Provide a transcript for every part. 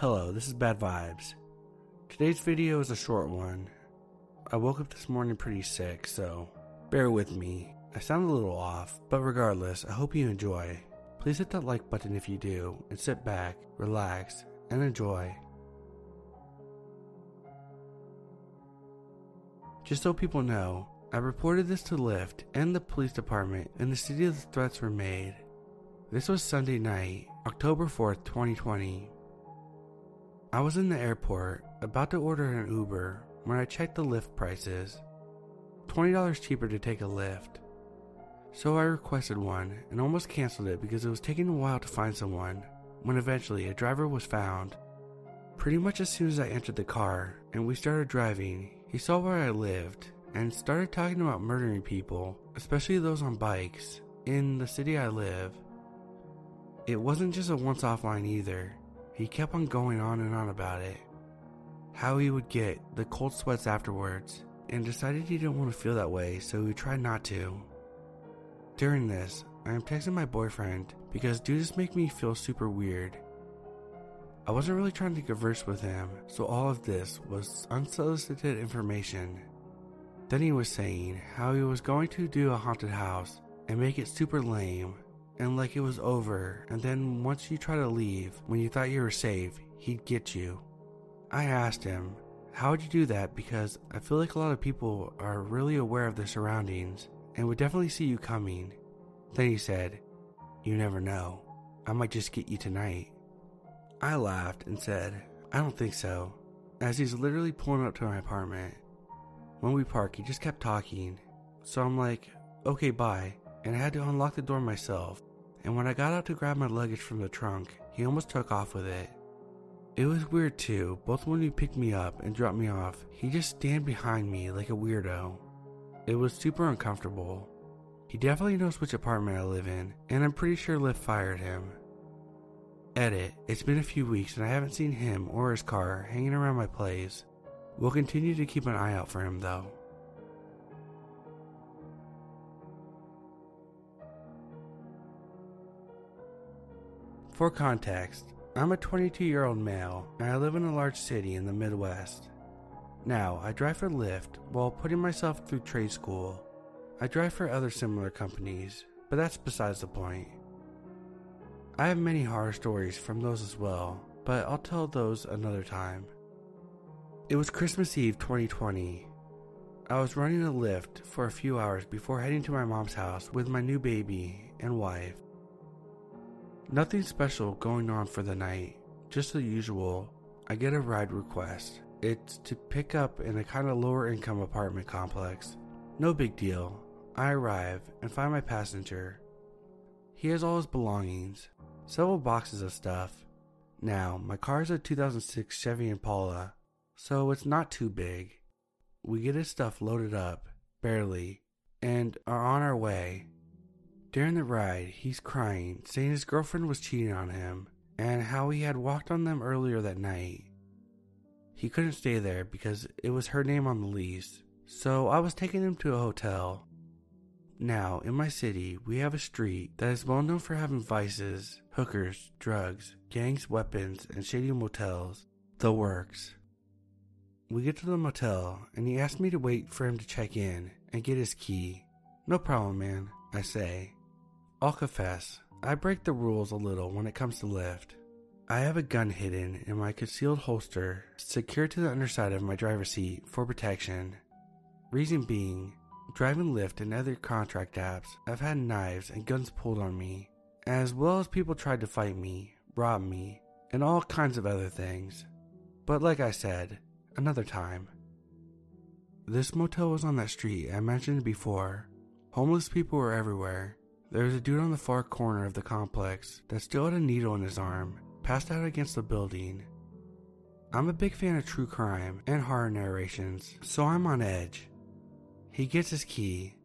Hello, this is Bad Vibes. Today's video is a short one. I woke up this morning pretty sick, so bear with me. I sound a little off, but regardless, I hope you enjoy. Please hit that like button if you do, and sit back, relax, and enjoy. Just so people know, I reported this to Lyft and the police department in the city of the threats were made. This was Sunday night, October 4th, 2020. I was in the airport, about to order an Uber, when I checked the Lyft prices. $20 cheaper to take a Lyft. So I requested one and almost canceled it because it was taking a while to find someone, when eventually a driver was found. Pretty much as soon as I entered the car and we started driving, he saw where I lived and started talking about murdering people, especially those on bikes, in the city I live. It wasn't just a once off line either, he kept on going on and on about it. How he would get the cold sweats afterwards, and decided he didn't want to feel that way, so he tried not to. During this, I am texting my boyfriend because dudes make me feel super weird. I wasn't really trying to converse with him, so all of this was unsolicited information. Then he was saying how he was going to do a haunted house and make it super lame and like it was over, and then once you try to leave, when you thought you were safe, he'd get you. I asked him, How would you do that? Because I feel like a lot of people are really aware of their surroundings and would definitely see you coming. Then he said, You never know. I might just get you tonight. I laughed and said, I don't think so, as he's literally pulling up to my apartment. When we park, he just kept talking, so I'm like, okay, bye, and I had to unlock the door myself and when I got out to grab my luggage from the trunk, he almost took off with it. It was weird too, both when he picked me up and dropped me off, he just stand behind me like a weirdo. It was super uncomfortable. He definitely knows which apartment I live in, and I'm pretty sure Lyft fired him. Edit, it's been a few weeks and I haven't seen him or his car hanging around my place. We'll continue to keep an eye out for him though. For context, I'm a 22 year old male and I live in a large city in the Midwest. Now, I drive for Lyft while putting myself through trade school. I drive for other similar companies, but that's besides the point. I have many horror stories from those as well, but I'll tell those another time. It was Christmas Eve 2020. I was running a Lyft for a few hours before heading to my mom's house with my new baby and wife. Nothing special going on for the night, just the usual. I get a ride request. It's to pick up in a kind of lower income apartment complex. No big deal. I arrive and find my passenger. He has all his belongings, several boxes of stuff. Now, my car is a 2006 Chevy Impala, so it's not too big. We get his stuff loaded up, barely, and are on our way. During the ride, he's crying, saying his girlfriend was cheating on him and how he had walked on them earlier that night. He couldn't stay there because it was her name on the lease, so I was taking him to a hotel. Now, in my city, we have a street that is well known for having vices, hookers, drugs, gangs, weapons, and shady motels. The works. We get to the motel, and he asked me to wait for him to check in and get his key. No problem, man, I say, I'll confess, I break the rules a little when it comes to Lyft. I have a gun hidden in my concealed holster, secured to the underside of my driver's seat for protection. Reason being, driving Lyft and other contract apps, I've had knives and guns pulled on me, as well as people tried to fight me, rob me, and all kinds of other things. But like I said, another time. This motel was on that street I mentioned before. Homeless people were everywhere, there was a dude on the far corner of the complex that still had a needle in his arm, passed out against the building. I'm a big fan of true crime and horror narrations, so I'm on edge. He gets his key.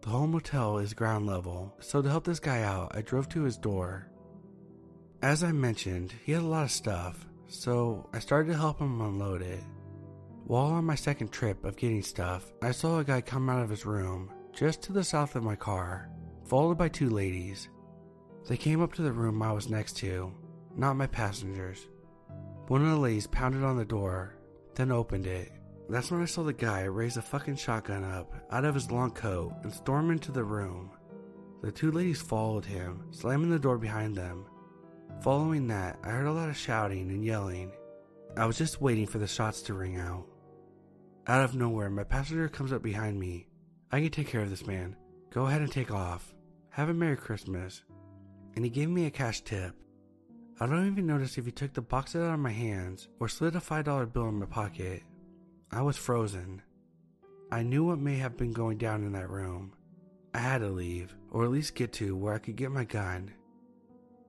The whole motel is ground level, so to help this guy out, I drove to his door. As I mentioned, he had a lot of stuff, so I started to help him unload it. While on my second trip of getting stuff, I saw a guy come out of his room just to the south of my car followed by two ladies. They came up to the room I was next to, not my passengers. One of the ladies pounded on the door, then opened it. That's when I saw the guy raise a fucking shotgun up out of his long coat and storm into the room. The two ladies followed him, slamming the door behind them. Following that, I heard a lot of shouting and yelling. I was just waiting for the shots to ring out. Out of nowhere, my passenger comes up behind me. I can take care of this man. Go ahead and take off. Have a Merry Christmas. And he gave me a cash tip. I don't even notice if he took the box out of my hands or slid a $5 bill in my pocket. I was frozen. I knew what may have been going down in that room. I had to leave, or at least get to where I could get my gun.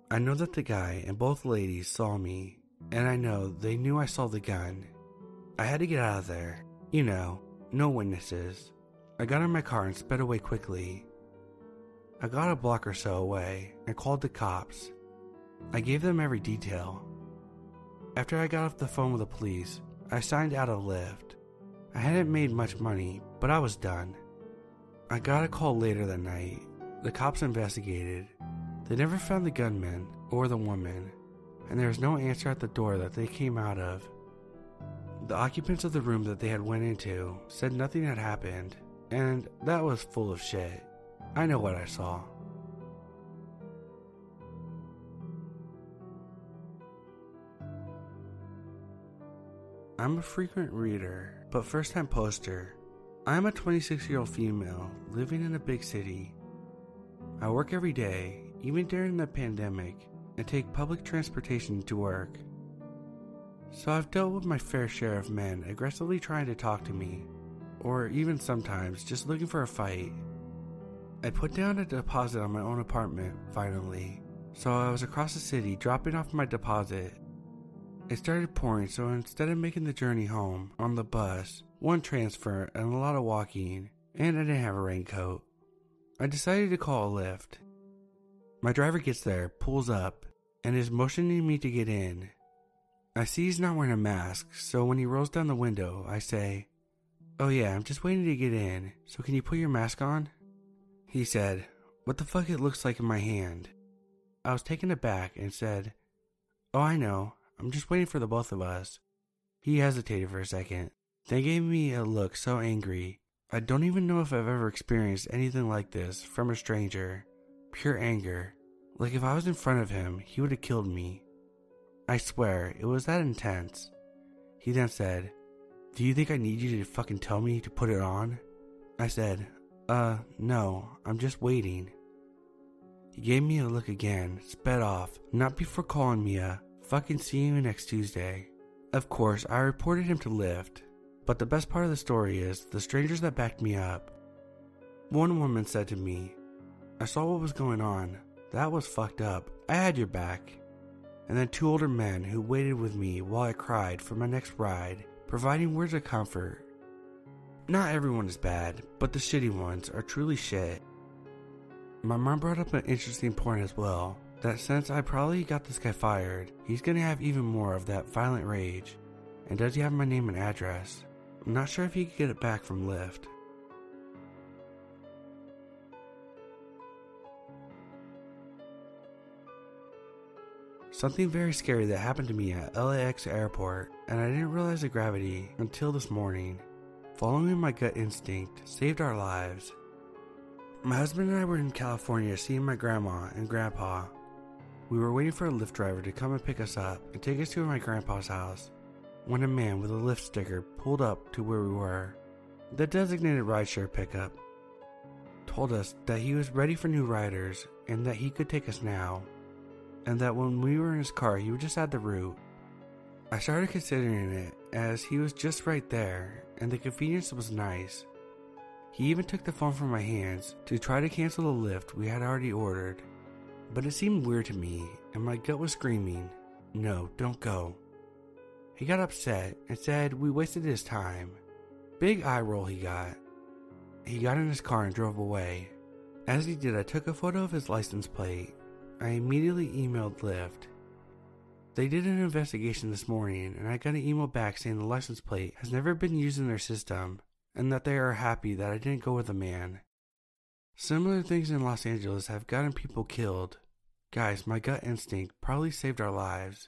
I know that the guy and both ladies saw me, and I know they knew I saw the gun. I had to get out of there. You know, no witnesses. I got in my car and sped away quickly. I got a block or so away and called the cops. I gave them every detail. After I got off the phone with the police, I signed out a Lyft. I hadn't made much money, but I was done. I got a call later that night. The cops investigated. They never found the gunman or the woman, and there was no answer at the door that they came out of. The occupants of the room that they had went into said nothing had happened, and that was full of shit. I know what I saw. I'm a frequent reader, but first time poster. I'm a 26 year old female living in a big city. I work every day, even during the pandemic, and take public transportation to work. So I've dealt with my fair share of men aggressively trying to talk to me, or even sometimes just looking for a fight. I put down a deposit on my own apartment, finally, so I was across the city dropping off my deposit it started pouring, so instead of making the journey home on the bus, one transfer, and a lot of walking, and I didn't have a raincoat, I decided to call a Lyft. My driver gets there, pulls up, and is motioning me to get in. I see he's not wearing a mask, so when he rolls down the window, I say, Oh yeah, I'm just waiting to get in, so can you put your mask on? He said, What the fuck it looks like in my hand? I was taken aback and said, Oh, I know, I'm just waiting for the both of us. He hesitated for a second, then gave me a look so angry. I don't even know if I've ever experienced anything like this from a stranger. Pure anger. Like if I was in front of him, he would have killed me. I swear, it was that intense. He then said, Do you think I need you to fucking tell me to put it on? I said, Uh, no, I'm just waiting. He gave me a look again, sped off, not before calling me a Fucking see you next Tuesday. Of course, I reported him to Lyft, but the best part of the story is the strangers that backed me up. One woman said to me, I saw what was going on. That was fucked up. I had your back. And then two older men who waited with me while I cried for my next ride, providing words of comfort. Not everyone is bad, but the shitty ones are truly shit. My mom brought up an interesting point as well that since I probably got this guy fired, he's gonna have even more of that violent rage. And does he have my name and address? I'm not sure if he could get it back from Lyft. Something very scary that happened to me at LAX airport, and I didn't realize the gravity until this morning. Following my gut instinct saved our lives. My husband and I were in California seeing my grandma and grandpa we were waiting for a Lyft driver to come and pick us up and take us to my grandpa's house when a man with a Lyft sticker pulled up to where we were. The designated rideshare pickup told us that he was ready for new riders and that he could take us now, and that when we were in his car, he would just add the route. I started considering it as he was just right there and the convenience was nice. He even took the phone from my hands to try to cancel the Lyft we had already ordered. But it seemed weird to me, and my gut was screaming, No, don't go. He got upset and said we wasted his time. Big eye roll he got. He got in his car and drove away. As he did, I took a photo of his license plate. I immediately emailed Lyft. They did an investigation this morning, and I got an email back saying the license plate has never been used in their system and that they are happy that I didn't go with a man. Similar things in Los Angeles have gotten people killed. Guys, my gut instinct probably saved our lives.